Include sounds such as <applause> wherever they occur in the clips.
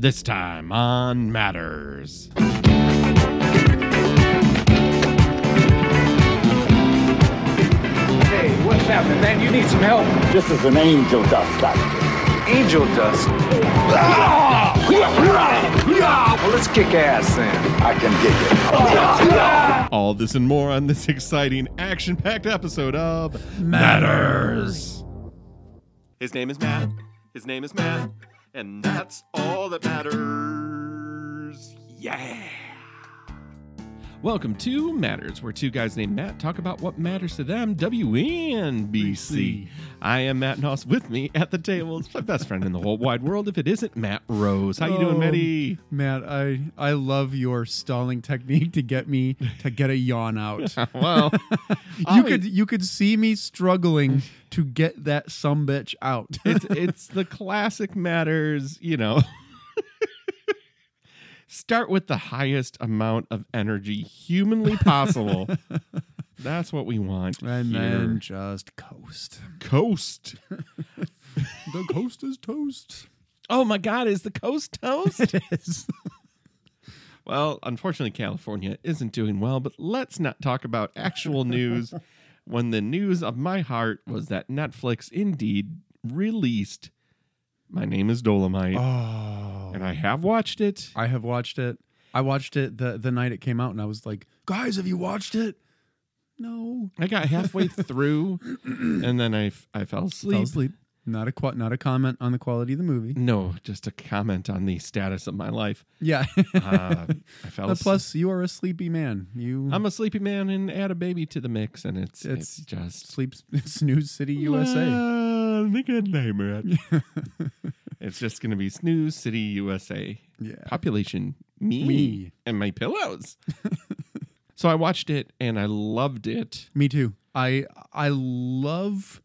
This time on Matters. Hey, what's happening, man? You need some help? This is an angel dust factory. Angel dust. Well, let's kick ass then. I can dig it. All this and more on this exciting, action packed episode of Matters. His name is Matt. His name is Matt. And that's all that matters. Yeah. Welcome to Matters, where two guys named Matt talk about what matters to them. WNBC. I am Matt Noss. With me at the table is my best friend in the whole wide world. If it isn't Matt Rose, how you doing, Oh, Matty? Matt, I I love your stalling technique to get me to get a yawn out. <laughs> Well, <laughs> you could you could see me struggling to get that sumbitch out. it's <laughs> it's the classic matters, you know. Start with the highest amount of energy humanly possible. <laughs> That's what we want. and here. then just coast. coast. <laughs> The coast is toast. Oh my God, is the coast toast? <laughs> It is. well, unfortunately, California isn't doing well, but let's not talk about actual news when the news of my heart was that Netflix indeed released My Name is Dolomite. Oh, And I have watched it. I have watched it. I watched it the the night it came out, and I was like, "Guys, have you watched it?" No, I got halfway <laughs> through, and then I, f- I fell asleep. fell asleep. Not a qu- not a comment on the quality of the movie. No, just a comment on the status of my life. Yeah. Uh, I <laughs> fell asleep. plus, you are a sleepy man. You I'm a sleepy man and add a baby to the mix, and it's it's, It's just sleep snooze city USA. The good name, right? it's just gonna be Snooze City, USA. Yeah. Population me, Me. and my pillows. <laughs> so I watched it and I loved it. Me too. I I love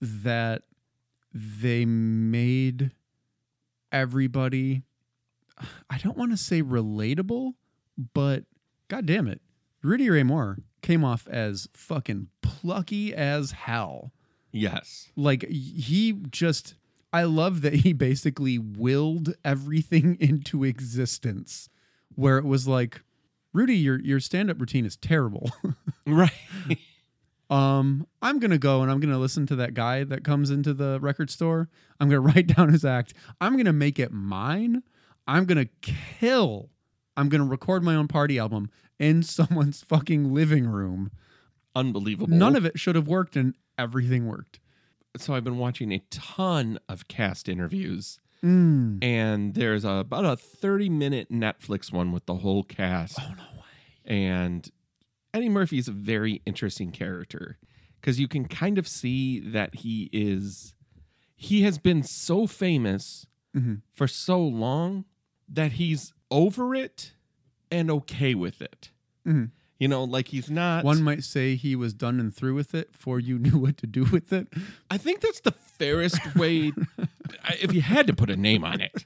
that they made everybody I don't want to say relatable, but god damn it. Rudy Ray Moore came off as fucking plucky as hell. Yes. Like he just I love that he basically willed everything <laughs> into existence where it was like Rudy your your stand-up routine is terrible. <laughs> Right. um I'm going to go and I'm going to listen to that guy that comes into the record store. I'm going <laughs> to write down his act. I'm going to make it mine. I'm going to kill. I'm going to record my own party album in someone's fucking living room. Unbelievable. None of it should have worked and everything worked. so I've been watching a ton of cast interviews, Mm. and there's a, about a 30 minute Netflix one with the whole cast. Oh, no way. And Eddie Murphy is a very interesting character because you can kind of see that he is, he has been so famous Mhm. for so long that he's over it and okay with it. Mhm. You know, like he's not. One might say he was done and through with it before you <laughs> knew what to do with it. I think that's the fairest way. If you had to put a name on it,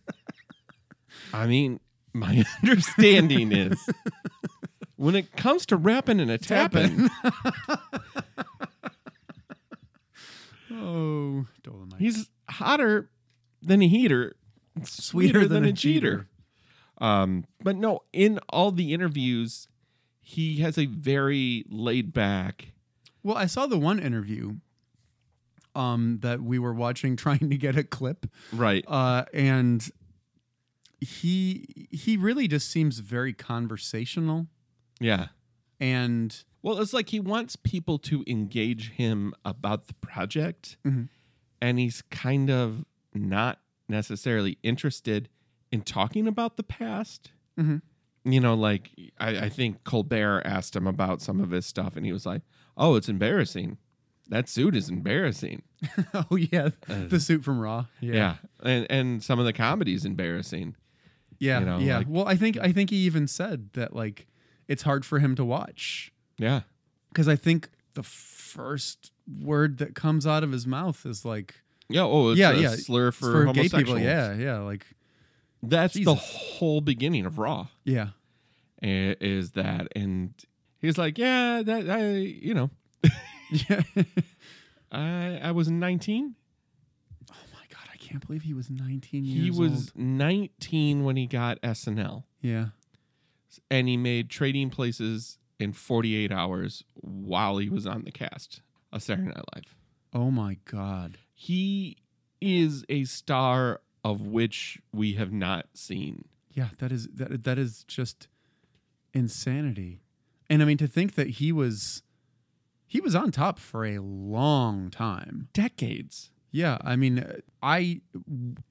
I mean, my <laughs> understanding is when it comes to rapping and a tapping, <laughs> Oh, Dolomite. he's hotter than a heater, sweeter, than, a cheater. Um, but no, in all the interviews, he has a very laid back. Well, I saw the one interview um, that we were watching, <laughs> trying to get a clip, Right. uh, and he he really just seems very conversational, Yeah. and Well, it's like he wants people to engage him about the project, Mhm. and he's kind of not necessarily interested in talking about the past. Mhm. You know, like I, I think Colbert asked him about some of his stuff, and he was like, "Oh, it's embarrassing. That suit is embarrassing." <laughs> oh yeah, uh, the suit from Raw, Yeah, and and some of the comedy is embarrassing. yeah, You know, yeah. like- well, I think I think he even said that like it's hard for him to watch Yeah, because I think the first word that comes out of his mouth is like yeah. Oh, it's yeah, a yeah, slur for, gay homosexuals. people. Yeah, yeah, like that's the whole beginning of Raw. yeah. Is that and he's like yeah that i you know Yeah. <laughs> i i was 19 oh my god, I can't believe he was 19 years He was old. 19 when he got SNL, Yeah. and he made Trading Places in 48 hours while he was on the cast of Saturday Night Live. Oh my god. He is a star of which we have not seen. Yeah, that is that that is just insanity. And I mean to think that he was he was on top for a long time. Decades. Yeah, I mean uh, I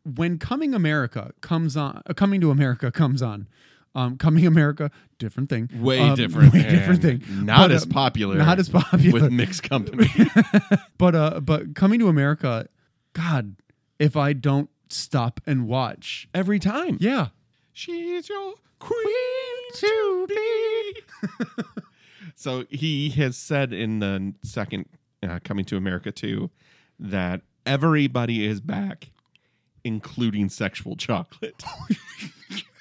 when Coming America comes on uh, Coming to America comes on um, Coming America, different thing. Way Um, different. Way different thing. Not But, as uh, popular. Not as popular. with mixed company. <laughs> but uh, but Coming to America, God, if I don't stop and watch, Every time. yeah, She's your queen to be. <laughs> so he has said in the second uh, Coming to America 2 that everybody is back, including sexual chocolate.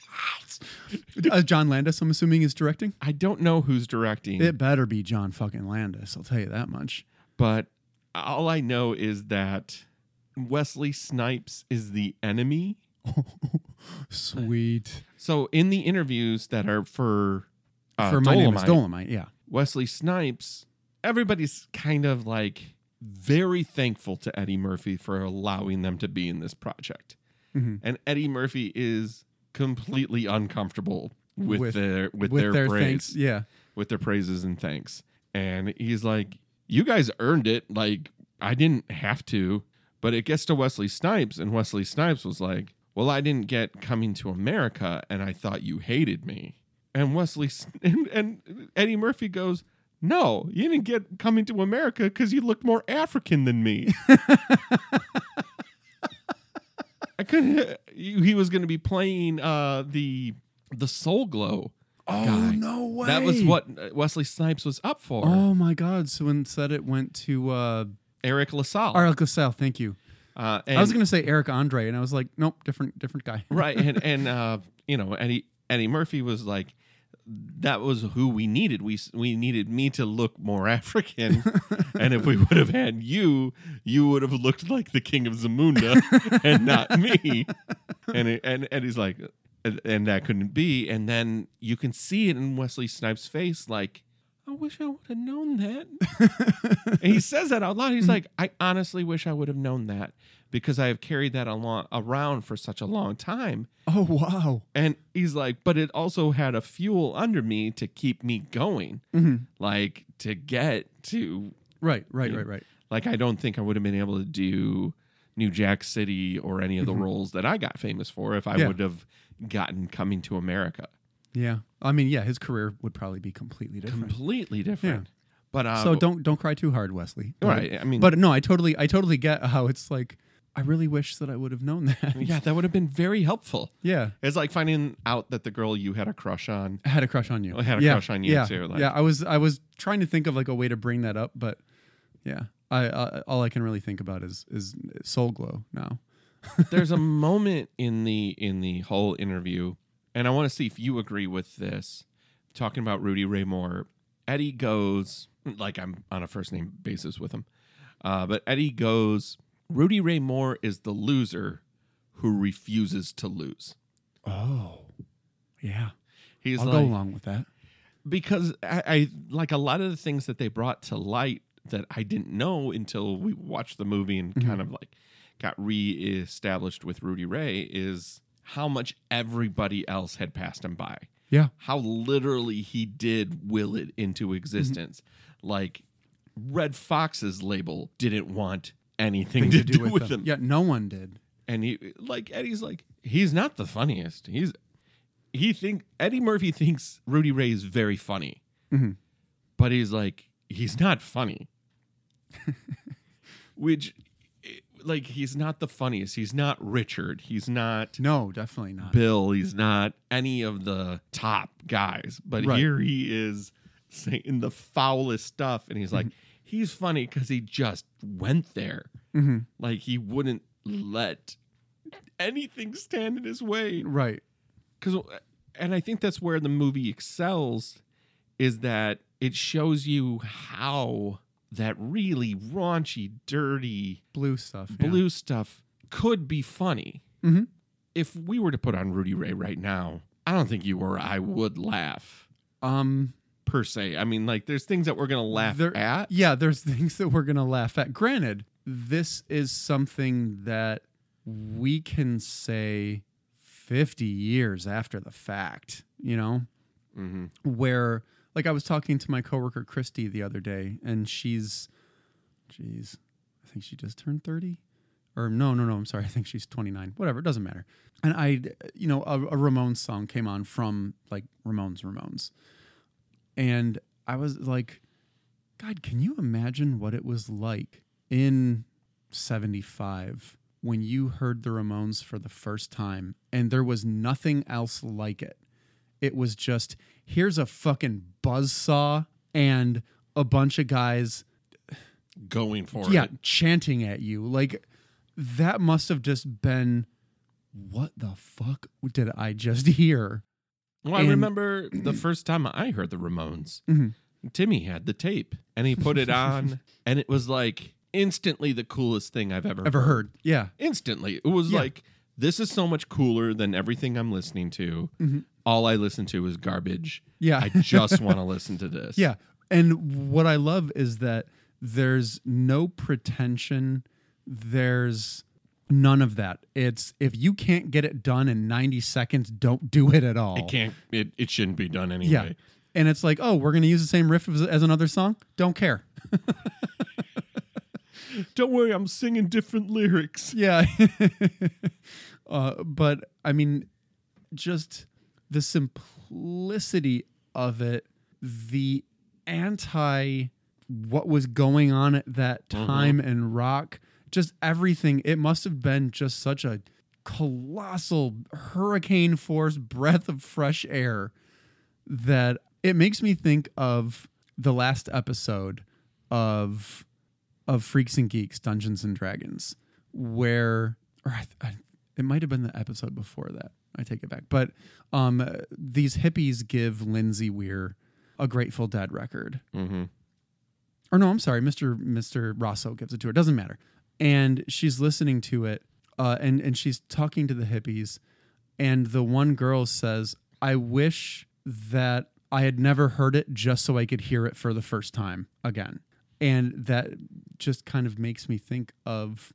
<laughs> uh, John Landis, I'm assuming is directing. I don't know who's directing, It better be John fucking Landis. I'll tell you that much. but all I know is that Wesley Snipes is the enemy. <laughs> Sweet So in the interviews that are for uh, for my name is Dolomite, Dolomite. Yeah, Wesley Snipes, everybody's kind of like very thankful to Eddie Murphy for allowing them to be in this project. Mhm. And Eddie Murphy is completely uncomfortable with, With- their with, with their, their praise, thanks. Yeah, with their praises and thanks. And he's like, "You guys earned it. Like I didn't have to." But it gets to Wesley Snipes, and Wesley Snipes was like, "Well, I didn't get Coming to America, and I thought you hated me." And Wesley <laughs> and, and Eddie Murphy goes, "No, you didn't get Coming to America because you looked more African than me." <laughs> I couldn't. He was going to be playing uh, the the Soul Glo. Oh guy. no way! That was what uh, Wesley Snipes was up for. Oh my God! So instead, it went to uh, Eric LaSalle. Eric LaSalle. Thank you. Uh, and, I was gonna say Eric Andre, and I was like, nope, different, different guy. <laughs> right, and and <laughs> uh, you know Eddie Eddie Murphy was like, that was who we needed. We we needed me to look more <laughs> African, and if we would have had you, you would have looked like the king of Zamunda and not me. And it, and and he's like, and that couldn't be. And then you can see it in Wesley Snipes' face, like. I wish I would have known that. <laughs> and he says that out loud. He's like, I honestly wish I would have known that because I have carried that along, around for such a long time. Oh wow! And he's like, but it also had a fuel under me to keep me going, Mhm. like to get to, Right, right, right, right. like, I don't think I would have been able to do New Jack City or any of the roles that I got famous for if I Mm-hmm. Yeah. would have gotten Coming to America. Yeah, I mean, yeah, his career would probably be completely different. Completely different. But uh, so don't don't cry too hard, Wesley. Right, I mean- but no, I totally I totally get how it's like. I really wish that I would have known that. <laughs> yeah, that would have been very helpful. yeah. It's like finding out that the girl you had a crush on I had a crush on you. I had a yeah, crush on you, yeah, too, like- yeah, I was I was trying to think of like a way to bring that up, but yeah, I, I all I can really think about is is Soul Glo now. there's a <laughs> moment in the in the whole interview and i want to see if you agree with this talking about rudy ray moore eddie goes like i'm on a first name basis with him uh, but eddie goes rudy ray moore is the loser who refuses to lose Oh, yeah. he's I'll like go along with that. because I, I like a lot of the things that they brought to light that I didn't know until we watched the movie and kind of like got re-established with Rudy Ray is how much everybody else had passed him by. Yeah. How literally he did will it into existence. Like Redd Foxx's label didn't want anything to, do, with, him. Yeah, no one did. And he like Eddie's like he's not the funniest. He's he think Eddie Murphy thinks Rudy Ray is very funny, Mhm. but he's like he's not funny. <laughs> Which, like, he's not the funniest. He's not Richard. He's not No, definitely not. Bill. He's not any of the top guys. But Right. here he is saying the foulest stuff, and he's like, he's funny because he just went there. Mhm. Like he wouldn't let anything stand in his way Right. because and i think that's where the movie excels is that it shows you how that really raunchy dirty Blue stuff. yeah. blue stuff could be funny. Mhm. If we were to put on Rudy Ray right now, I don't think you or I would laugh Um, per se. I mean, like there's things that we're gonna laugh there, at. yeah, there's <laughs> things that we're gonna laugh at. Granted, this is something that we can say 50 years after the fact. You know, hmm where like I was talking to my coworker Christy the other day, and she's, jeez, I think she just turned thirty, or no, no, no, I'm sorry, <laughs> I think she's twenty nine. Whatever, it doesn't matter. And I, you know, a, a Ramones song came on from like Ramones, Ramones, and I was like, God, can you imagine what it was like in '75 when you heard the Ramones for the first time, and there was nothing else like it it was just here's a fucking buzz saw and a bunch of guys Going for yeah it. chanting at you like that must have just been what the fuck did i just hear Well, I remember the first time I heard the Ramones. Mhm. Timmy had the tape and he put it on, and it was like instantly the coolest thing I've ever ever heard yeah Instantly, it was Yeah. like this is so much cooler than everything I'm listening to. All I listen to is garbage. Mm-hmm. yeah I just want to <laughs> listen to this. yeah and what i love is that there's no pretension there's none of that it's if you can't get it done in 90 seconds don't do it at all it can't. It, it shouldn't be done anyway. Yeah. And it's like, oh, we're going to use the same riff as, as another song? Don't care. <laughs> Don't worry, I'm singing different lyrics. Yeah. <laughs> uh, but I mean, just the simplicity of it, the anti what was going on at that time in rock, just everything. It must have been just such a colossal hurricane force breath of fresh air that it makes me think of the last episode of of Freaks and Geeks Dungeons and Dragons where or I, I, it might have been the episode before that. I take it back. But um these hippies give Lindsay Weir a Grateful Dead record. Mm-hmm. Or no, I'm sorry, Mr. Mr. Rosso gives it to her. Doesn't matter. And she's listening to it uh and and she's talking to the hippies and the one girl says, "I wish that I had never heard it just so I could hear it for the first time again." And that just kind of makes me think of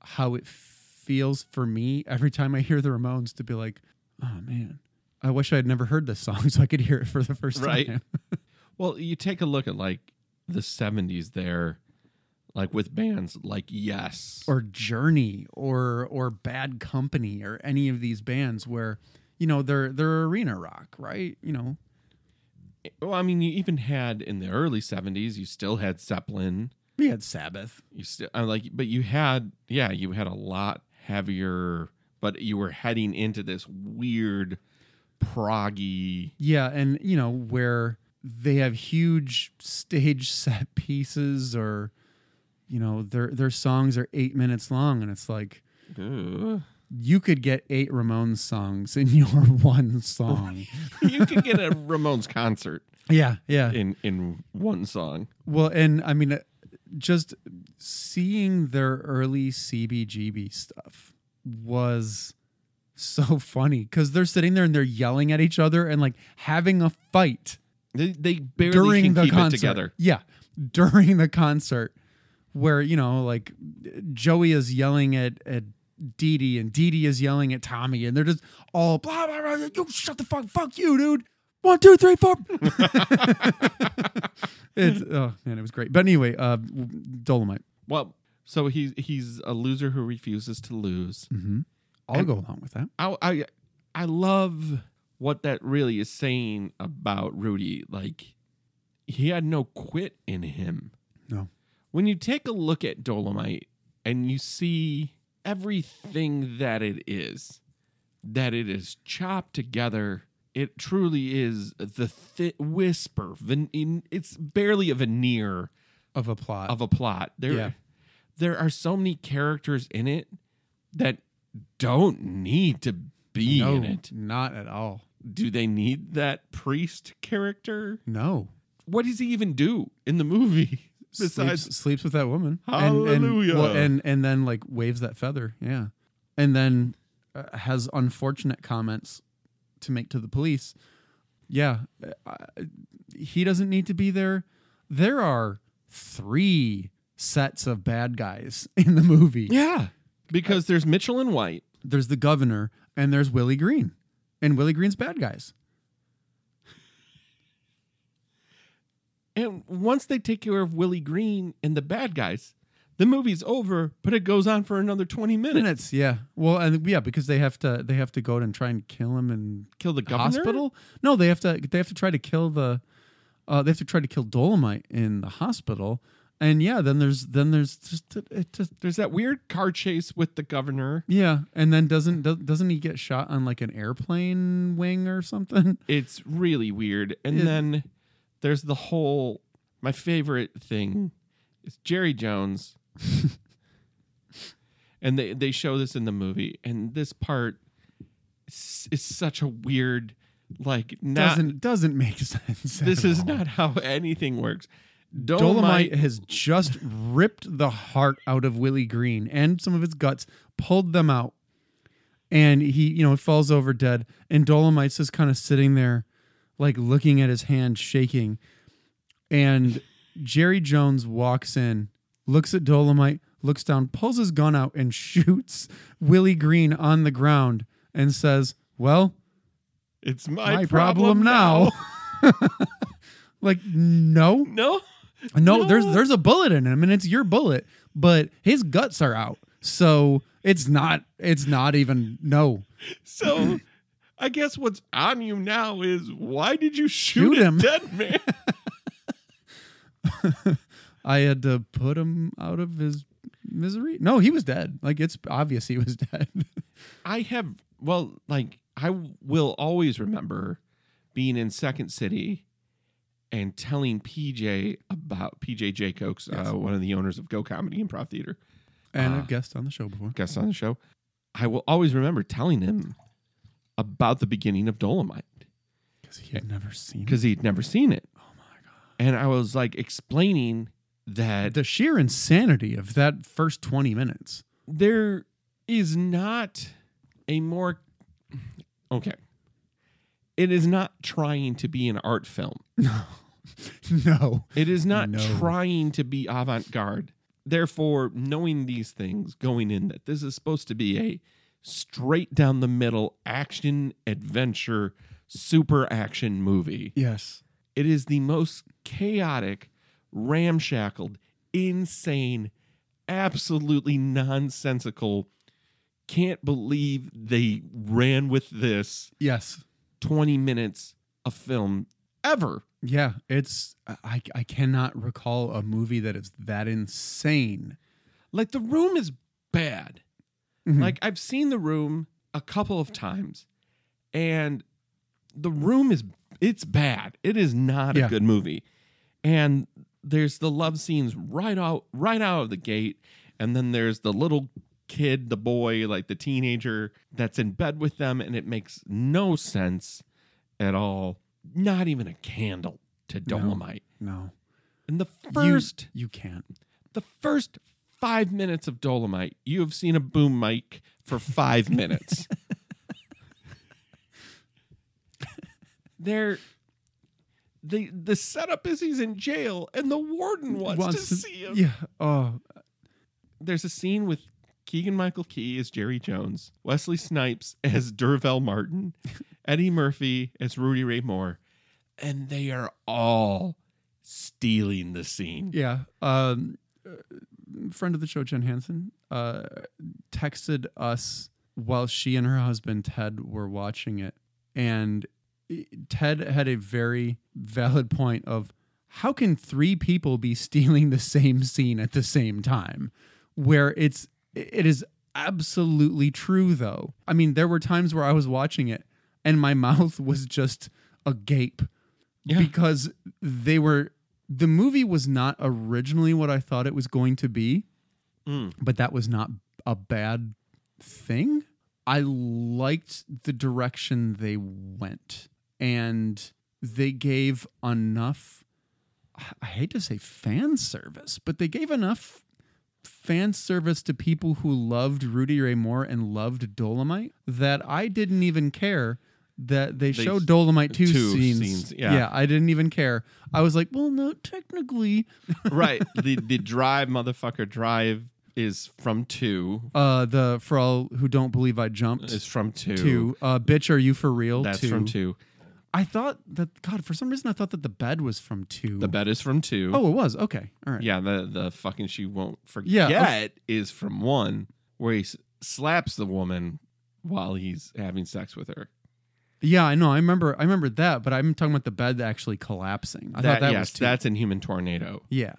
how it feels for me every time I hear the Ramones to be like, "Oh man, I wish I had never heard this song <laughs> so I could hear it for the first Right. time." <laughs> Well, you take a look at like the 70s there, like with bands like Yes. or Journey or or Bad Company or any of these bands where you know they're they're arena rock, right? You know, well, I mean, you even had in the early 70s, you still had Zeppelin. We had Sabbath. You still I'm like, but you had, yeah, you had a lot heavier, but you were heading into this weird proggy. Yeah, and you know where they have huge stage <laughs> set pieces, or you know their their songs are eight minutes long, and it's like Ugh. you could get eight Ramones songs in <laughs> your one song. <laughs> you could get a Ramones concert yeah, yeah. in in one song. Well, and I mean, just seeing their early CBGB stuff was so funny because they're sitting there and they're yelling at each other and like having a fight They, they barely during can the keep concert. it together. Yeah, during the concert, where you know, like Joey is yelling at at Dee Dee and Dee Dee is yelling at Tommy, and they're just all blah blah blah. You shut the fuck, fuck you, dude. One, two, three, four. <laughs> it's oh man, it was great. But anyway, uh, Dolomite. Well, so he's he's a loser who refuses to lose. Mm-hmm. I'll And- go along with that. I, I I love what that really is saying about Rudy. Like he had no quit in him. No. When you take a look at Dolomite and you see everything that it is, that it is chopped together, it truly is the thi- whisper. Ven- in, it's barely a veneer Of a plot. of a plot. There, Yeah. there are so many characters in it that don't need to be no, in it. not at all. Do they need that priest character? No. What does he even do in the movie? <laughs> Besides, sleeps, sleeps with that woman. And, and, Hallelujah. well, and and then like waves that feather. Yeah, and then uh, has unfortunate comments to make to the police. Yeah, uh, he doesn't need to be there. There are three sets of bad guys <laughs> in the movie. yeah, because there's Mitchell and White. There's the governor and there's Willie Green, and Willie Green's bad guys. And once they take care of Willie Green and the bad guys, the movie's over, but it goes on for another 20 minutes. Minutes, yeah. Well, and yeah, because they have to they have to go out and try and kill him and Kill the governor? hospital. No, they have to they have to try to kill the uh, they have to try to kill Dolomite in the hospital. And yeah, then there's then there's just it just There's that weird car chase with the governor. yeah, and then doesn't do- doesn't he get shot on like an airplane wing or something? <laughs> It's really weird. And then there's the whole my favorite thing is Jerry Jones. <laughs> and they, they show this in the movie. And this part is, is such a weird like not doesn't doesn't make <laughs> sense. this is all. not how anything works. Dolomite Dolomite, has just ripped the heart out of Willie Green and some of his guts, pulled them out, and he, you know, it falls over dead. And Dolomite's just kind of sitting there, like looking at his hand shaking. And Jerry Jones walks in, looks at Dolomite, looks down, pulls his gun out, and <laughs> shoots Willie Green on the ground and says, Well, it's my, my, problem, now. <laughs> <laughs> like, no. no. No, there's there's a bullet in him, and it's your bullet, but his guts are out, so it's not it's not even no. So I guess what's on you now is why did you shoot, Shoot a him. dead man? I had to put him out of his misery. No, he was dead. Like it's obvious he was <laughs> dead. I have well, like I will always remember being in Second City and telling PJ about PJ Jacobs, uh, one of the owners of Go Comedy Improv Theater, and Ah. a guest on the show before. guest on the show. I will always remember telling him about the beginning of Dolomite Because he had never seen because he'd never seen it. Oh my god! And I was like explaining that The sheer insanity of that first 20 minutes. there is not a more okay. It is not trying to be an art film. <laughs> No. no. It is not No. trying to be avant garde. Therefore, knowing these things going in that this is supposed to be a straight down the middle action adventure super action movie. Yes. It is the most chaotic, ramshackled, insane, absolutely nonsensical. Can't believe they ran with this Yes. 20 minutes of film ever. Yeah, it's I I cannot recall a movie that is that insane. Like the room is bad. Mhm. Like I've seen the room a couple of times and the room is it's bad. It is not Yeah. a good movie. And there's the love scenes right out right out of the gate and then there's the little kid, the boy, like the teenager that's in bed with them and it makes no sense at all. Not even a candle to Dolomite. No. And the You- first you, can't. the first five minutes of Dolomite, you have seen a boom mic for five minutes. <laughs> They're the the setup is he's in jail and the warden wants, Wants to see him. Yeah. Oh, There's a scene with Keegan Michael Key as Jerry Jones, Wesley Snipes as D'Urville Martin, <laughs> Eddie Murphy as Rudy Ray Moore, and they are all stealing the scene. yeah. Um, uh, friend of the show, Jen Hansen, uh, texted us while she and her husband Ted were watching it, and Ted had a very valid point of how can three people be stealing the same scene at the same time, where it's it is absolutely true though. I mean, there were times where I was watching it and my <laughs> mouth was just agape Yeah. because they were the movie was not originally what I thought it was going to be, Mm. but that was not a bad thing. I liked the direction they went and they gave enough I hate to say fan service, but they gave enough fan service to people who loved Rudy Ray Moore and loved Dolomite that I didn't even care that they, They showed Dolomite two, two scenes. scenes, yeah. I didn't even care. I was like, well, no, technically, <laughs> right. <laughs> The the drive motherfucker drive is from two. uh, the for all who don't believe I jumped. Is from two. Two, uh, bitch, are you for real? That's two. from two. I thought that God for some reason I thought that the bed was from two. The bed is from two. Oh, it was okay. All right. Yeah, the the fucking she won't forget Yeah, of- is from one where he s- slaps the woman while he's having sex with her. Yeah, I know. I remember. I remember that, but I'm talking about the bed actually collapsing. I thought that yes, was two. that's in Human Tornado. yeah.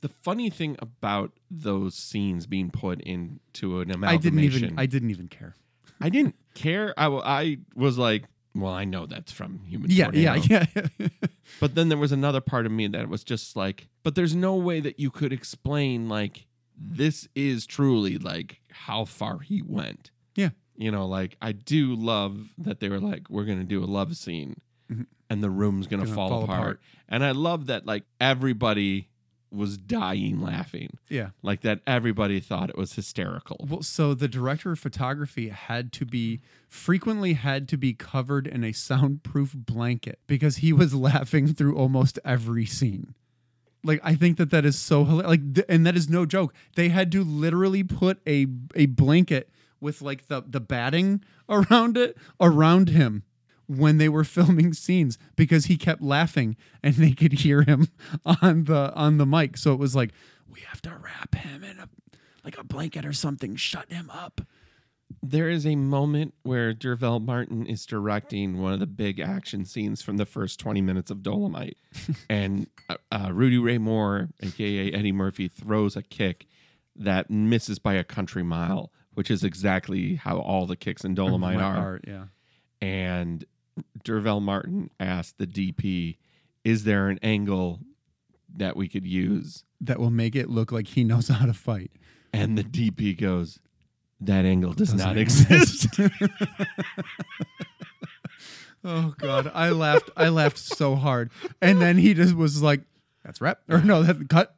The funny thing about those scenes being put into an amalgamation, I didn't even. I didn't even care. I didn't care. I, I was like, well, I know that's from Human Yeah, Tornado. yeah, yeah. <laughs> But then there was another part of me that was just like, but there's no way that you could explain like this is truly like how far he went. Yeah. You know, like I do love that they were like, we're gonna do a love scene Mhm. and the room's gonna, Gonna fall, fall apart. apart. And I love that like everybody was dying laughing. yeah. Like that everybody thought it was hysterical. Well, so the director of photography had to be frequently had to be covered in a soundproof blanket because he was <laughs> laughing through almost every scene. Like I think that that is so hilarious. Like, th- and that is no joke. They had to literally put a a blanket with like the the batting <laughs> around it around him when they were <laughs> filming scenes because he kept laughing and they could hear him <laughs> on the on the mic. So it was like we have to wrap him in a like a blanket or something, shut him up. There is a moment where D'Urville Martin is directing one of the big action scenes from the first 20 minutes of Dolomite. <laughs> and uh, uh, Rudy Ray Moore, aka Eddie Murphy, throws a kick that misses by a country mile, which is exactly how all the kicks in Dolomite are. heart, yeah. And D'Urville Martin asked the DP, Is there an angle that we could use? That will make it look like he knows how to fight. And the DP goes, That angle does Doesn't not exist. <laughs> Oh god, I laughed. I laughed so hard, and then he just was like, "That's rep," or no, that cut.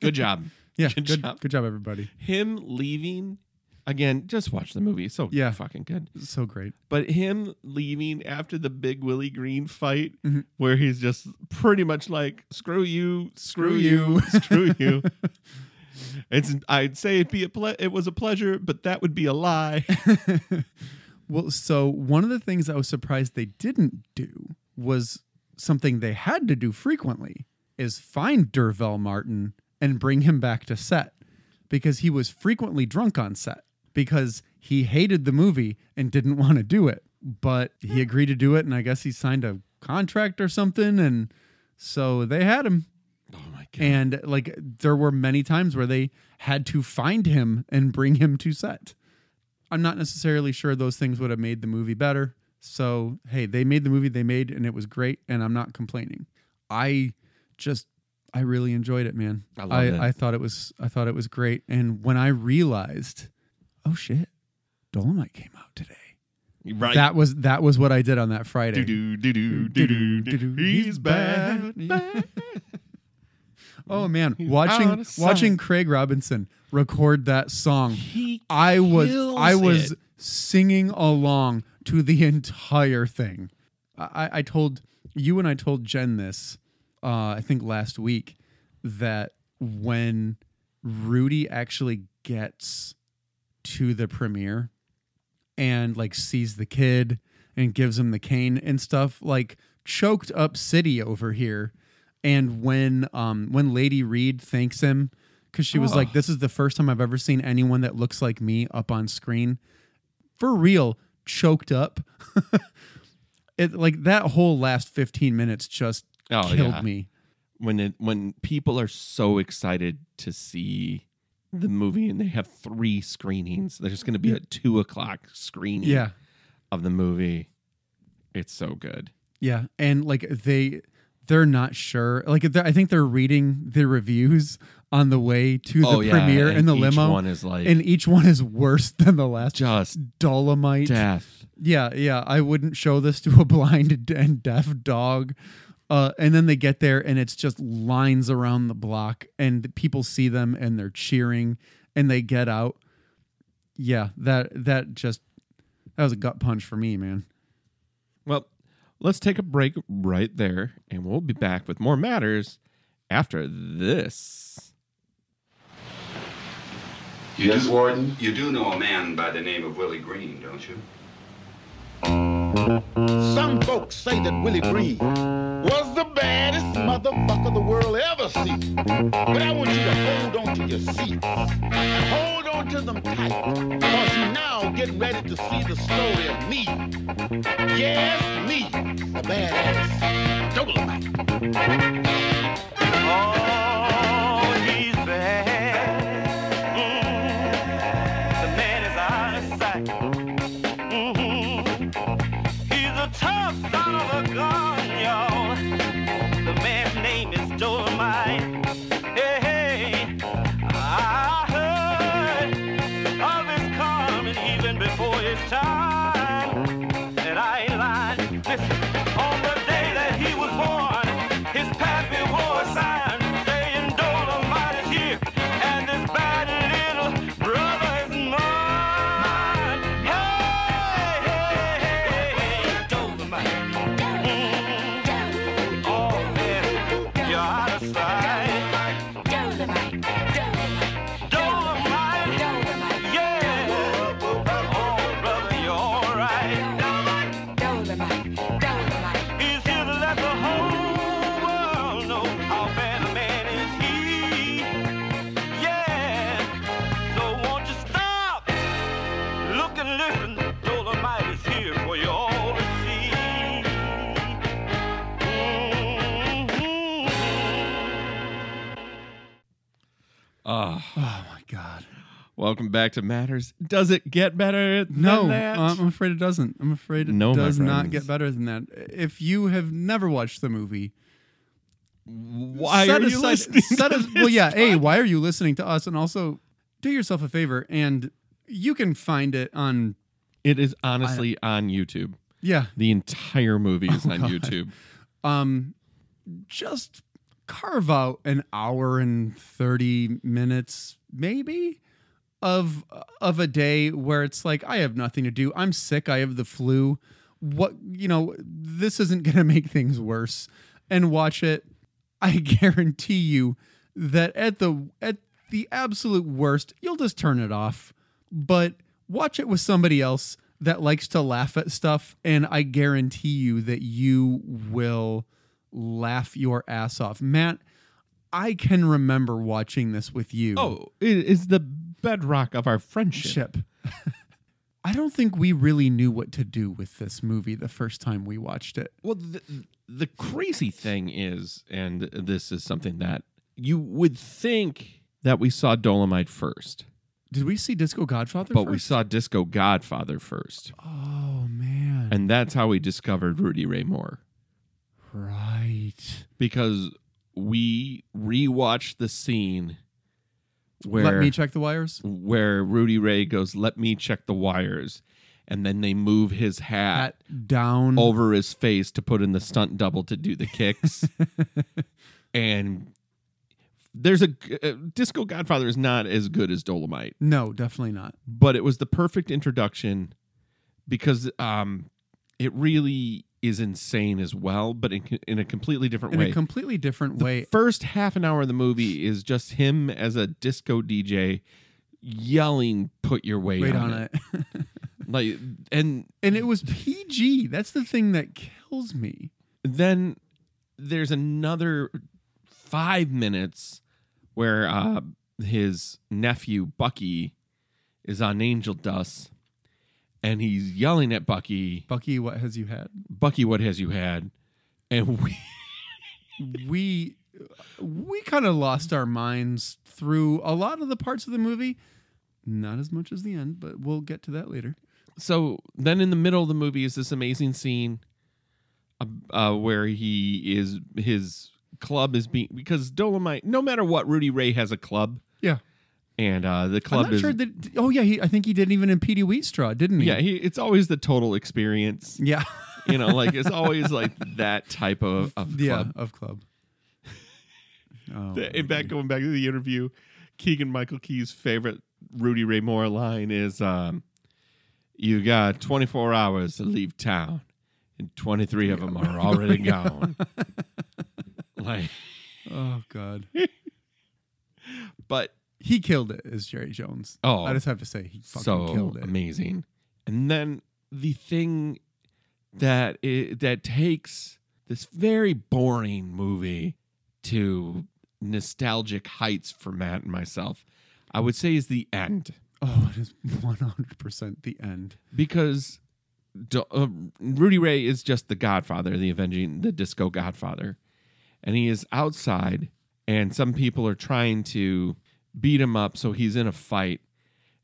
Good job. Yeah, Good good, job. good job, everybody. him leaving again just watch the movie so Yeah. fucking good So great. but him leaving after the big willie green fight Mhm. where he's just pretty much like screw you screw, Screw you, you." <laughs> screw you <laughs> it's i'd say it'd be a ple- it was a pleasure but that would be a lie <laughs> Well, so one of the things I was surprised they didn't do was something they had to do frequently is find D'Urville Martin and bring him back to set because he was frequently drunk on set because he hated the movie and didn't want to do it. But he hmm. agreed to do it and I guess he signed a contract or something and so they had him oh my god and like there were many times where they had to find him and bring him to set. I'm not necessarily sure those things would have made the movie better. So, hey, they made the movie they made and it was great and I'm not complaining. I just I really enjoyed it, man. I I, it. I thought it was I thought it was great and when I realized, oh shit, Dolomite came out today. right That was that was what I did on that Friday. do do do do do he's bad, bad. <laughs> Oh man, He's watching out of sight. watching Craig Robinson record that song, he I was I was it. singing along to the <laughs> entire thing. I, I told you and I told Jen this, uh, I think last week, that when Rudy actually gets to the premiere and like sees the kid and gives him the cane and stuff, like choked up city over here. And when um when Lady Reed thanks him, because she was Oh. like, This is the first time I've ever seen anyone that looks like me up on screen. For real, choked up. <laughs> it like that whole last 15 minutes just Oh, killed yeah. me. when it when people are so excited to see the movie and they have three screenings there's going to be a two o'clock screening Yeah. of the movie it's so good Yeah, and like they they're not sure. Like they're- I think they're reading the reviews on the way to the oh premiere in the each limo, one is like and each one is worse than the last. just Dolomite. death Yeah, yeah. I wouldn't show this to a <laughs> blind and deaf dog. Uh, and then they get there and it's just lines around the block and people see them and they're cheering and they get out. Yeah, that that just that was a gut punch for me, man. Well, let's take a break right there, and we'll be back with more matters after this. You Yes, do, Warden? You do know a man by the name of Willie Green, don't you? Some folks say that Willie Green was the baddest motherfucker the world ever seen. But I want you to hold on to your seats. Hold on to them tight. Cause you now getting ready to see the story of me. Yes, me, the badass Dolomite. Oh, welcome back to Matters. Does it get better than No, that? uh, I'm afraid it doesn't. I'm afraid it No, my does not friends. get better than that. If you have never watched the movie, Why set are you aside- listening? set to as- <laughs> well, this yeah. A, why are you listening to us? And also, do yourself a favor, and you can find it on. It is honestly on YouTube. Yeah, The entire movie is Oh, on God. YouTube. um, just carve out an hour and thirty minutes, maybe, of of a day where it's like I have nothing to do. I'm sick. I have the flu. What you know, this isn't <laughs> gonna make things worse. And watch it. I <laughs> guarantee you that at the at the absolute worst, you'll just turn it off. But watch it with somebody else that likes to laugh at stuff, and I guarantee you that you will laugh your ass off. Matt, I can remember watching this with you. Oh, it is the bedrock of our friendship. <laughs> I don't think we really knew what to do with this movie the first time we watched it. Well, the, the crazy thing is, and this is something that you would think that we saw Dolomite first, Did we see Disco Godfather but first? we saw Disco Godfather first. Oh man. And that's how we discovered Rudy Ray Moore right. because we rewatched the scene where Let me check the wires. where Rudy Ray goes, "Let me check the wires," and then they move his hat Hat down. over his face to put in the stunt double to do the kicks. <laughs> and there's a uh, Disco Godfather is not as good as Dolomite, No, definitely not. but it was the perfect introduction because um, it really is insane as well, but in, in a completely different way. In way. a completely different the way. first half an hour of the movie is just him as a disco DJ yelling, "Put your weight, Wait on, on it." it. <laughs> Like, and and it was PG. That's the thing that kills me. then there's another five minutes where uh, his nephew Bucky is on Angel Dust, and he's yelling at Bucky, Bucky, what has you had? "Bucky, what has you had?" And we, <laughs> we we kind of lost our minds through a lot of the parts of the movie. Not as much as the end, but we'll get to that later. so then in the middle of the movie is this amazing scene uh, uh, where he is his club is being because Dolomite. No matter what, Rudy Ray has a club, Yeah. And uh, the I'm club not is sure that. Oh yeah, he, I think he did even in Petey Wheatstraw, didn't he? yeah. He, it's always the total experience. yeah. You know, like it's <laughs> always like that type of, of yeah, club. of club. <laughs> Oh, The- in fact, going back to the interview, Keegan Michael Key's favorite Rudy Ray Moore line is um, You got 24 hours to leave town, and 23 of them are already gone. <laughs> like, oh God, but he killed it as Jerry Jones. Oh, I just have to say he fucking so killed it. amazing. And then the thing that i that takes this very boring movie to nostalgic heights for Matt and myself, I would say is the end Oh, it is one hundred percent the end. because uh, Rudy Ray is just the Godfather, the avenging the disco Godfather, and he is outside, and some people are trying to beat him up, so he's in a fight,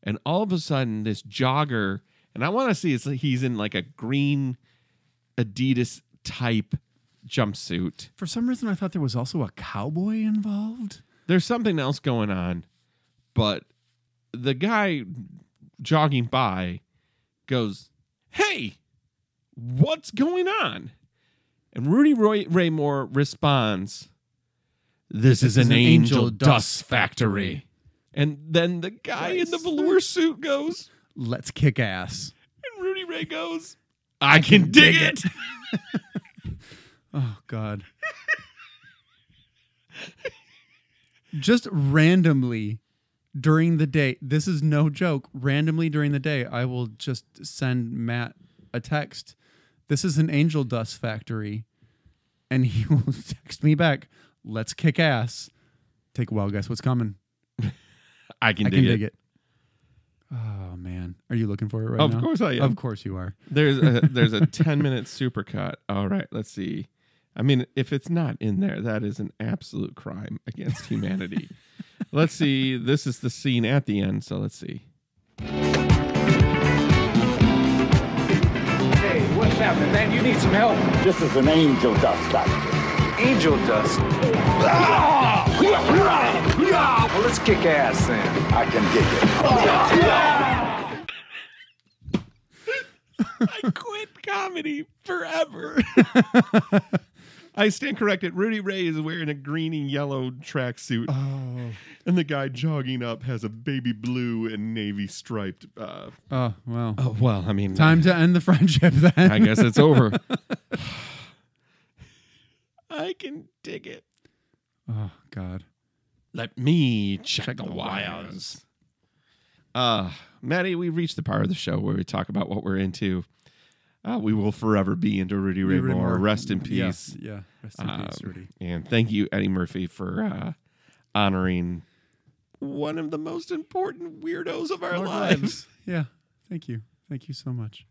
and all of a sudden this jogger, and I want to see it's like he's in like a green Adidas type jumpsuit. For some reason, I thought there was also a cowboy involved. There's something else going on, but the guy jogging by goes, Hey, what's going on? And Rudy Roy Ray Moore responds, This, is, an, angel, dust factory. And then the guy in the velour suit goes, Let's kick ass. and Rudy Ray goes, I, can, dig, dig it. <laughs> Oh God. <laughs> Just randomly during the day, this is no joke. Randomly during the day, I will just send Matt a text. This is an angel dust factory. And he <laughs> will text me back, let's kick ass. Take a wild guess what's coming. <laughs> I can, I dig, can it. dig it. Oh man. Are you looking for it right Of now? Of course I am. Of course you are. There's a <laughs> there's a 10 minute supercut. All right, let's see. I mean, if it's not in there, that is an absolute crime against humanity. <laughs> let's see. This is the scene at the end, so let's see. Hey, what's happening, man? You need some help. This is an angel dust factory. Angel dust. Well, let's kick ass then. I can dig it. <laughs> I quit comedy forever. <laughs> I stand corrected. Rudy Ray is wearing a green and yellow tracksuit, Oh. and the guy jogging up has a baby blue and navy striped. Uh, Oh well. oh well, I mean, Time to end the friendship then. I guess it's over. <laughs> I can dig it. Oh God. Let me check, the wires. Uh, Maddie, we reached the part of the show where we talk about what we're into. Uh, we will forever be into Rudy Ray Rudy Moore. Rest in peace. Yeah. Rest in peace, Um, Rudy. and thank you, Eddie Murphy, for uh, honoring one of the most important weirdos of our Our lives. Yeah. Thank you. Thank you so much.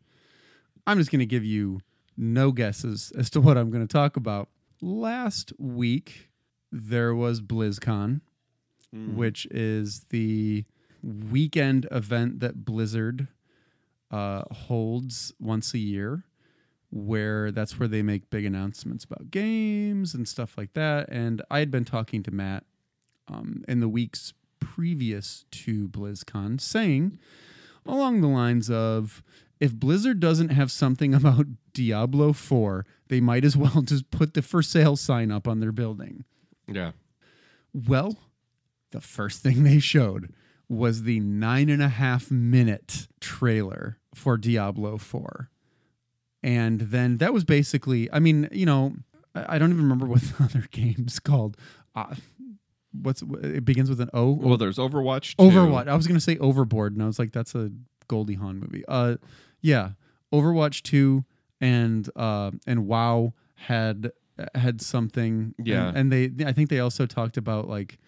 I'm just going to give you no guesses as to what I'm going to talk about. Last week, there was BlizzCon, which is the weekend event that Blizzard uh, holds once a year, where that's where they make big announcements about games and stuff like that. And I had been talking to Matt um, in the weeks previous to BlizzCon, saying along the lines of if Blizzard doesn't have something <laughs> about Diablo 4, they might as well <laughs> just put the for sale sign up on their building. Yeah. Well, the first thing they showed was the nine and a half minute trailer for Diablo 4. And then that was basically, I mean, you know, I don't even remember what <laughs> the other game's called. Uh, what's it begins with an O? Well, there's Overwatch. too. Overwatch. I was gonna say Overboard, and I was like, that's a Goldie Hawn movie. Uh, yeah, Overwatch two and uh and WoW had had something. Yeah. and, and they I think they also talked about like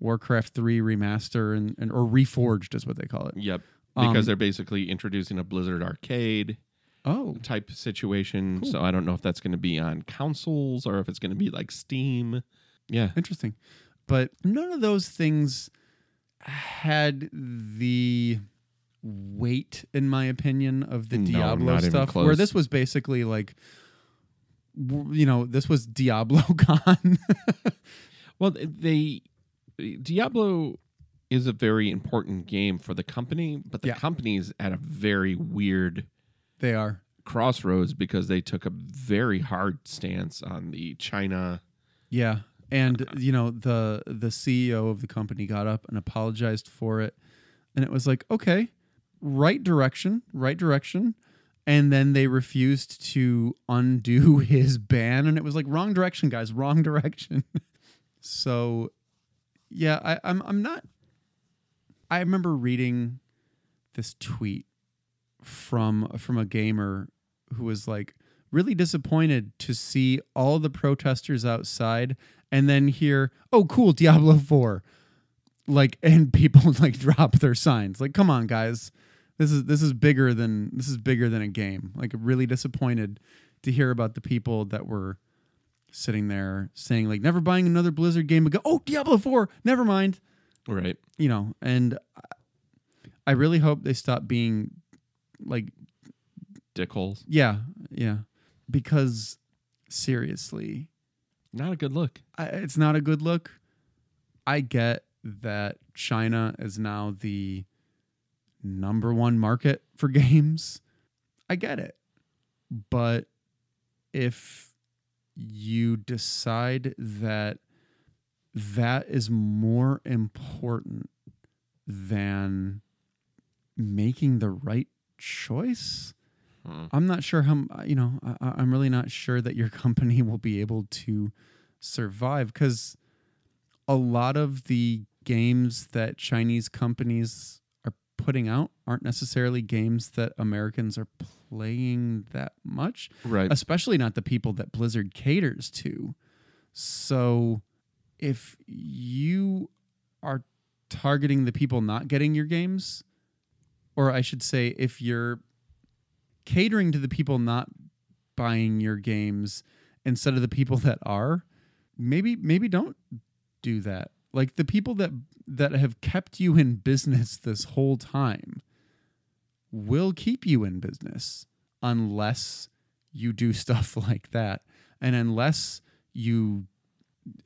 Warcraft three remaster and, and or reforged is what they call it. Yep. Because Um, they're basically introducing a Blizzard arcade Oh, type situation. So I don't know if that's going to be on consoles or if it's going to be like Steam. Yeah. interesting. But none of those things had the weight, in my opinion, of the No, Diablo stuff. Where this was basically like, you know, this was Diablo <laughs> Con. Well, they Diablo is a very important game for the company, but the Yeah. company's at a very weird they are. crossroads because they took a very hard stance on the China. Yeah. And you know, the the CEO of the company got up and apologized for it. And it was like, okay, right direction, right direction. And then they refused to undo <laughs> his ban. And it was like, wrong direction, guys, wrong direction. <laughs> so yeah, I, I'm I'm not I remember reading this tweet from from a gamer who was like really disappointed to see all the protesters outside and then hear, "Oh, cool, Diablo 4." Like and people <laughs> like drop their signs. Like, "Come on, guys. This is this is bigger than this is bigger than a game." Like really disappointed to hear about the people that were sitting there saying like never buying another Blizzard game again. Oh, Diablo 4, never mind. Right. You know, and I really hope they stop being like Dickholes. yeah, yeah. Because seriously, Not a good look. I, it's not a good look. I get that China is now the number one market for <laughs> games. I get it. But if you decide that that is more important than making the right choice, Hmm. I'm not sure how, you know, I, I'm really not sure that your <laughs> company will be able to survive because a lot of the games that Chinese companies putting out aren't necessarily games that Americans are playing that much, Right. especially not the people that Blizzard caters to. So if you are targeting the people not getting your games, or I should say, if you're catering to the people not buying your games instead of the people that are, maybe maybe don't do that. Like the people that that have kept you in business this whole time will keep you in business unless you do <laughs> stuff like that. And unless you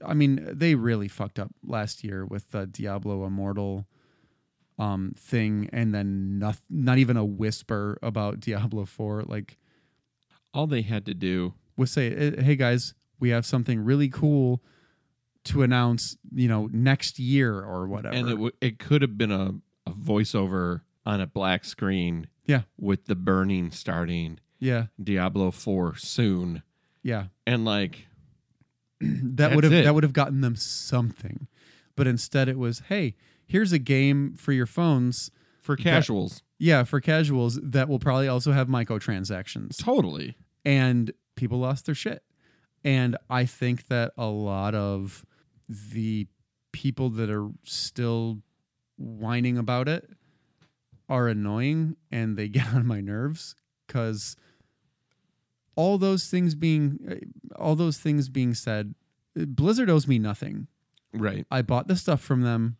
I mean, they really fucked up last year with the Diablo Immortal um thing and then not, not even a whisper about Diablo 4 like All they had to do. was say "Eh, hey guys we have something really cool to announce you know next year or whatever And it, w- it could have been a, a voiceover on a black screen yeah with the burning starting yeah Diablo 4 soon. yeah And like, <clears throat> that would have it. that would have gotten them something but instead it was hey here's a game for your phones for casuals, yeah for casuals that will probably also have microtransactions totally. and people lost their shit. And I think that a lot of the people that are still whining about it are annoying and they <laughs> get on my nerves because all those things being uh, all those things being said blizzard owes me nothing Right. i bought the stuff from them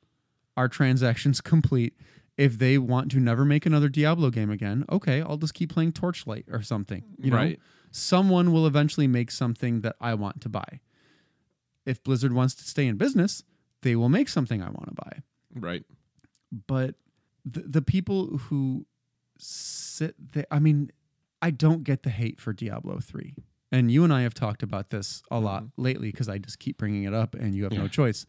our transactions <laughs> complete if they want to never make another diablo game again okay i'll just keep playing torchlight or something you know Right. someone will eventually make something that I want to buy. If Blizzard wants to stay in business, they will make something I want to buy. Right. But the, the people who sit there, I mean, I don't get the hate for Diablo 3. And you and I have talked about this a mm-hmm. lot lately because I just keep bringing it up and you have no choice.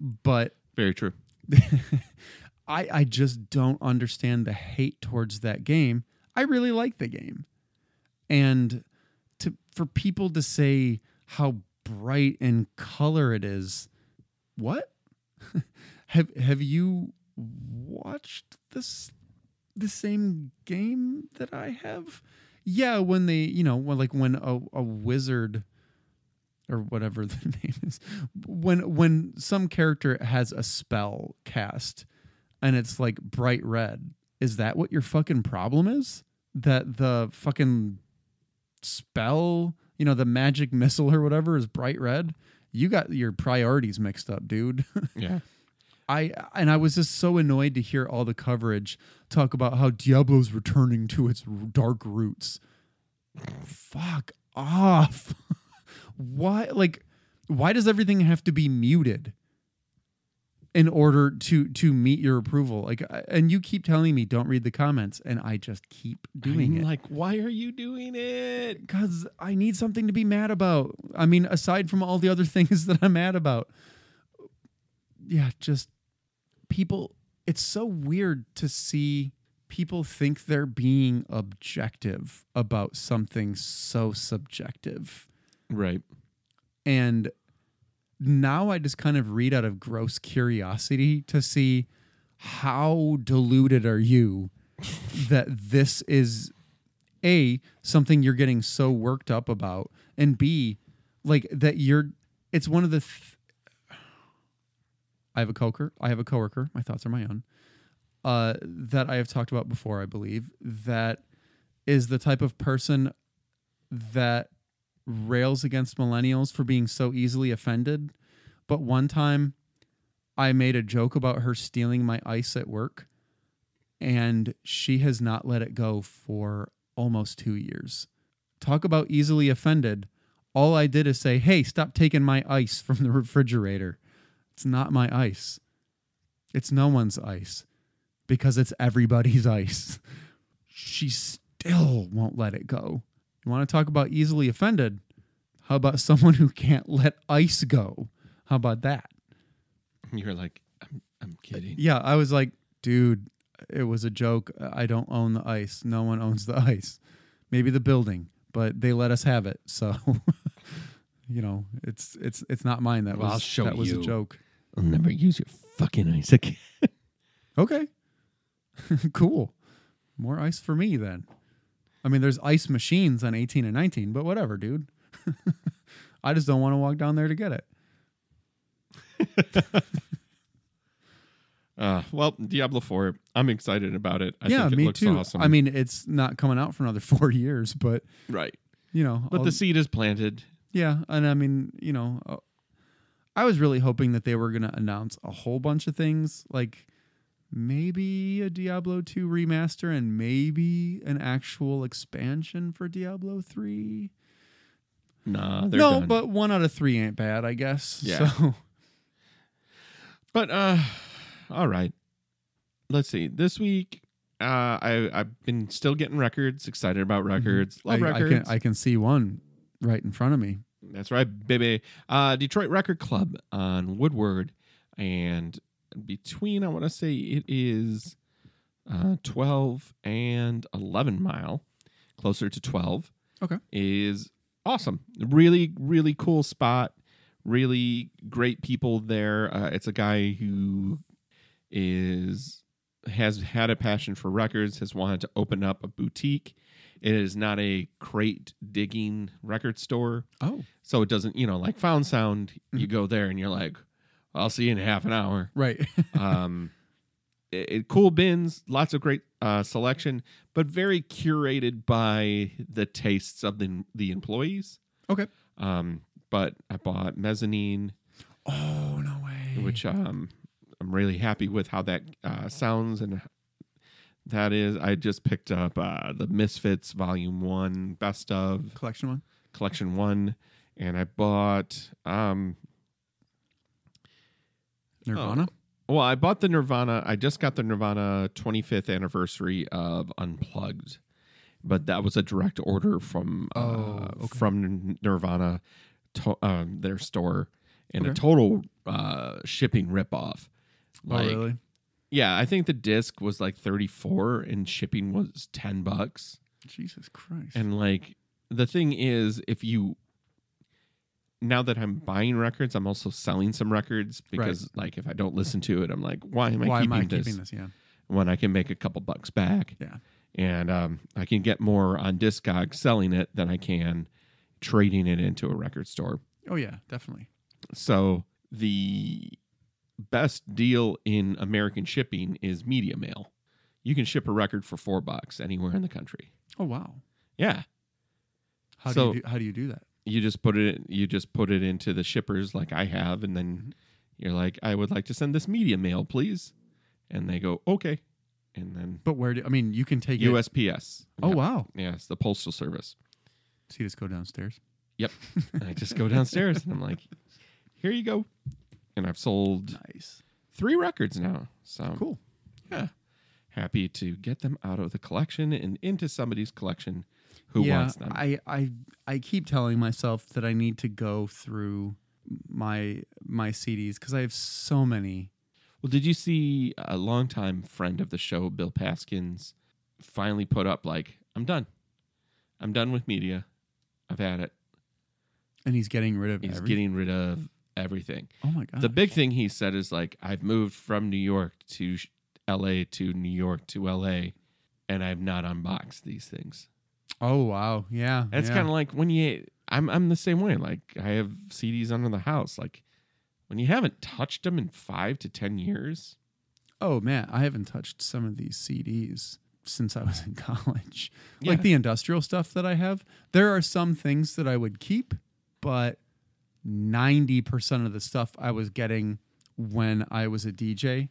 But Very true. <laughs> I, I just don't understand the hate towards that game. I really like the game. And to for people to say how bright in color it is, what? <laughs> have have you watched this the same game that I have? Yeah, when they, you know, like when a, a wizard or whatever <laughs> the name is, when when some character has a spell cast and it's like bright red, is that what your fucking problem is? That the fucking spell, you know, the magic missile or whatever is bright red? You got your priorities mixed up, dude. <laughs> Yeah. I and I was just so annoyed to hear all the coverage talk about how Diablo's returning to its dark roots. Fuck off. <laughs> why like why does everything have to be muted? In order to to meet your approval. Like, uh, and you keep telling me don't read the comments, and I just keep doing I'm it. like, why are you doing it? because I need something to be mad about. I mean, aside from all the other <laughs> things that I'm mad about, yeah, just people. It's so weird to see people think they're being objective about something so subjective. Right. And now I just kind of read out of gross curiosity to see how deluded are you <laughs> that this is a something you're getting so worked up about and b like that you're it's one of the th- I have a coworker I have a coworker my thoughts are my own uh that I have talked about before I believe that is the type of person that rails against millennials for being so easily offended. But one time I made a joke about her stealing my ice at work, and she has not let it go for almost two years. Talk about easily offended. All I did is say, hey, stop taking my ice from the refrigerator. It's not my ice. It's no one's ice because it's everybody's <laughs> ice. She still won't let it go. You want to talk about easily offended? How about someone who can't let ice go? How about that? You're like, I'm, I'm kidding. Yeah, I was like, dude, it was a joke. I don't own the ice. No one owns the ice. Maybe the building, but they let us have it. So, <laughs> you know, it's it's it's not mine. That Well, was that was a joke. I'll never use your fucking ice again. <laughs> Okay, <laughs> cool. More ice for me then. I mean, there's ice machines on 18 and 19, but whatever, dude. <laughs> I just don't want to walk down there to get it. <laughs> Uh, well, Diablo 4, I'm excited about it. I yeah, think it me looks too. awesome. I mean, it's not coming out for another <laughs> four years, but right. you know, But I'll- the seed is planted. yeah, and I mean, you know, uh, I was really hoping that they were going to announce a whole bunch of things, like maybe a Diablo 2 remaster and maybe an actual expansion for Diablo 3. Nah, they're no, done. but one out of three ain't bad, I guess. Yeah. So, But uh all right. Let's see. This week uh I I've been still getting records, excited about records. Love Mm-hmm. I, I can I can see one right in front of me. That's right, baby. Uh Detroit Record Club on Woodward and between I want to say it is uh 12 and 11 mile, closer to 12. Okay. Is awesome. Really really cool spot. Really great people there. Uh, it's a guy who is has had a passion for records, has wanted to open up a boutique. It is not a crate digging record store. Oh, So it doesn't, you know, like Found Sound, you go there and you're like, I'll see you in half an hour. right. <laughs> Um, it, it- cool bins, lots of great uh, selection, but very curated by the tastes of the the employees. okay. Um, but I bought mezzanine, Oh no way. which um, I'm really happy with how that uh, sounds and that is. I just picked up uh, the Misfits Volume One Best of collection one? collection one and i bought um Nirvana. well i bought the nirvana i just got the nirvana 25th anniversary of unplugged but that was a direct order from uh, Oh, okay. from nirvana to, um, their store and a total uh, shipping ripoff oh really? yeah i think the disc was like 34 and shipping was 10 bucks Jesus Christ. And like the thing is, if you now that I'm buying records, I'm also selling some records because like if I don't listen to it, I'm like, why am I, Why keeping, am I this? keeping this? Yeah. when I can make a couple bucks back? Yeah. And um, I can get more on Discog selling it than I can trading it into a record store. Oh yeah, definitely. So the best deal in American shipping is media mail. You can ship a record for four bucks anywhere in the country. Oh wow. Yeah. How So- do you do, how do you do that? You just put it you just put it into the shippers like I have and then mm-hmm. you're like I would like to send this media mail please and they go okay and then But where do I mean you can take it USPS Oh Yep. wow. yeah it's the postal service you just go downstairs. yep and <laughs> I just go downstairs and I'm like here you go and I've sold Nice. three records now. So Cool. Yeah, happy to get them out of the collection and into somebody's collection who yeah, wants them. I, I I keep telling myself that I need to go through my my CDs because I have so many. Well, did you see a longtime friend of the show, Bill Paskins, finally put up like, "I'm done. I'm done with media. I've had it." And he's getting rid of He's everything. getting rid of everything. Oh my god. The big thing he said is like, "I've moved from New York to L.A. to New York to L.A. and I've not unboxed these things." Oh wow. Yeah. That's yeah. kind of like when you. I'm I'm the same way. Like I have CDs under the house. Like when you haven't touched them in five to ten years. Oh man, I haven't touched some of these CDs since I was in <laughs> college. Yeah. Like the industrial stuff that I have. There are some things that I would keep, but 90% of the stuff I was getting when I was a DJ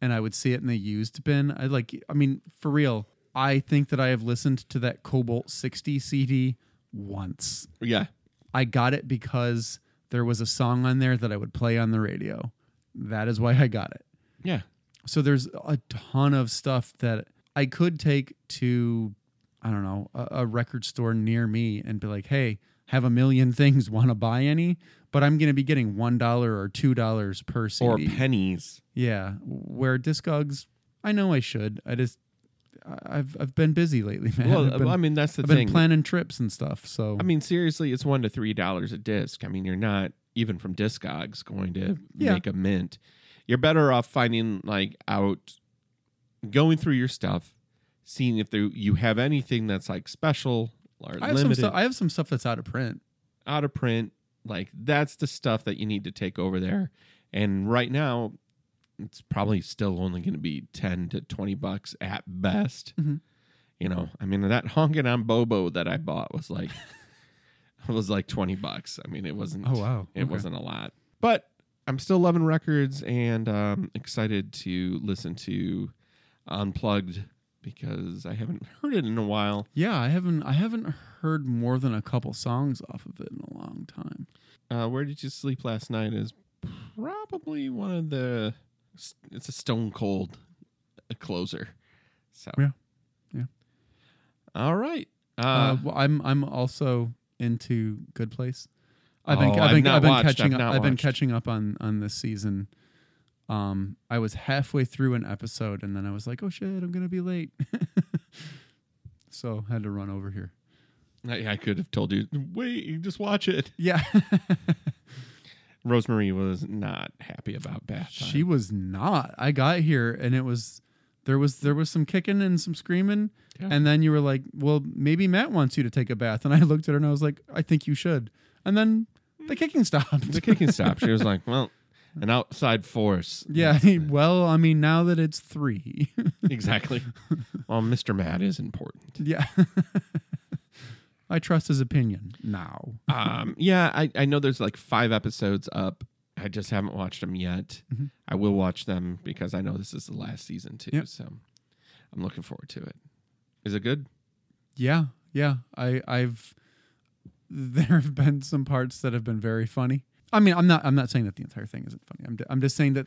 and I would see it in the used bin. I like I mean, for real, I think that I have listened to that Cobalt 60 CD once. Yeah. I got it because there was a song on there that I would play on the radio. That is why I got it. Yeah. So there's a ton of stuff that I could take to, I don't know, a, a record store near me and be like, hey, have a million <laughs> things, want to buy any? But I'm going to be getting $1 or $2 per CD. Or pennies. Yeah. Where Discogs, I know I should. I just, I've, I've been busy lately, <laughs> man. Well, I've been, I mean that's the I've thing. been planning trips and stuff. So, I mean, seriously, it's one to three dollars a disc. I mean, you're not even from Discogs going to Yeah. make a mint. You're better off finding like out, going through your stuff, seeing if there you have anything that's like special or I have, some limited, stuff, I have some stuff that's out of print. out of print. Like that's the stuff that you need to take over there. And right now, it's probably still only going to be ten to twenty bucks at best. Mhm. You know, I mean that honking on Bobo that I bought was like it <laughs> <laughs> was like twenty bucks. I mean, it wasn't. Oh, wow. it Okay. wasn't a lot, but I'm still loving records and um, excited to listen to Unplugged because I haven't heard it in a while. Yeah, I haven't I haven't heard more than a couple songs off of it in a long time. Uh, Where Did You Sleep Last Night is probably one of the. It's a stone cold a closer. So Yeah. Yeah. All right. Uh, Uh, well, I'm I'm also into Good Place. I've been Oh, I've been, I've been watched, catching I've up. I've been watched. catching up on on this season. Um, I was halfway through an episode and then I was like, "Oh shit, I'm gonna be late," <laughs> so had to run over here. I, I could have told you, wait, you just watch it. Yeah, <laughs> Rosemary was not happy about bath time. she was not. I got here and it was there was there was some kicking and some screaming, Yeah. and then you were like, "Well, maybe Matt wants you to take a bath," and I <laughs> looked at her and I was like, "I think you should," and then the kicking stopped. the kicking stopped. She was <laughs> like, well, an outside force. Yeah, <laughs> well, I mean, now that it's three, exactly. Well, Mr. Matt is important. yeah, I trust his opinion now. Um, yeah, I, I know there's like five episodes up. I just haven't watched them yet. Mhm. I will watch them because I know this is the last season too. Yep. So I'm looking forward to it. Is it good? Yeah, yeah, I, I've <laughs> there have been some parts that have been very funny. I mean, I'm not, I'm not saying that the entire thing isn't funny. I'm, I'm just saying that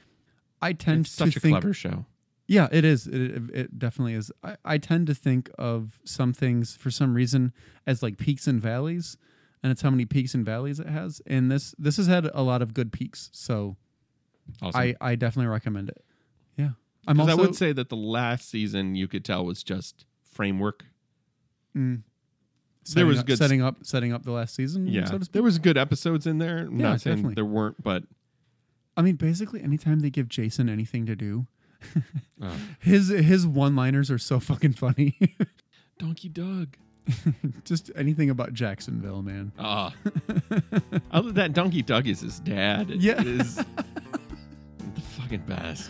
I tend It's such to a think clever show. Yeah, it is. It, it, it definitely is. I, I tend to think of some things for some reason as like peaks and valleys, and it's how many peaks and valleys it has. And this this has had a lot of good peaks, so Awesome. I I definitely recommend it. Yeah, I'm also I would say that the last season you could tell was just framework. mm, there was up, good- setting up setting up the last season. Yeah, so there was good episodes in there. I'm Yeah, not saying definitely. there weren't, but I mean, basically, anytime they give Jason anything to do, uh, <laughs> his his one liners are so fucking funny. <laughs> Donkey Doug. Just anything about Jacksonville, man. Ah, <laughs> other than that, Donkey Doug is his dad. It Yeah. is the fucking best.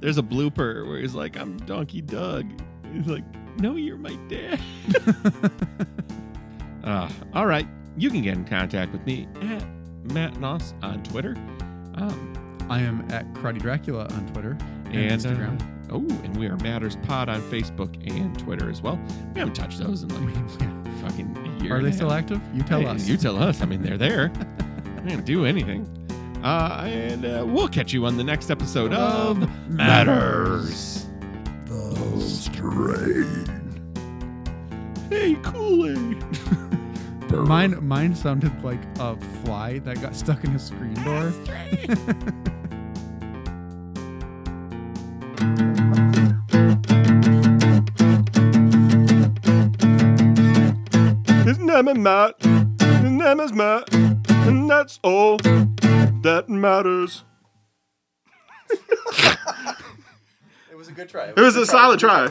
There's a blooper where he's like, "I'm Donkey Doug." He's like, "No, you're my dad." uh, all right, you can get in contact with me at Matt Noss on Twitter. Um, I am at Karate Dracula on Twitter and, and Instagram. uh, oh, and we are Matters Pod on Facebook and Twitter as well. We haven't touched those in like <laughs> fucking a year. Are they a still active? You tell Hey, us. You tell us. I mean, they're there. <laughs> I didn't do anything. Uh, and uh, we'll catch you on the next episode of Matters. The Strain. Hey, Kool Aid. <laughs> Mine, mine sounded like a fly that got stuck in a screen door. His name is Matt. His name is Matt. And that's all that matters. <laughs> It was a good try. It was a solid try.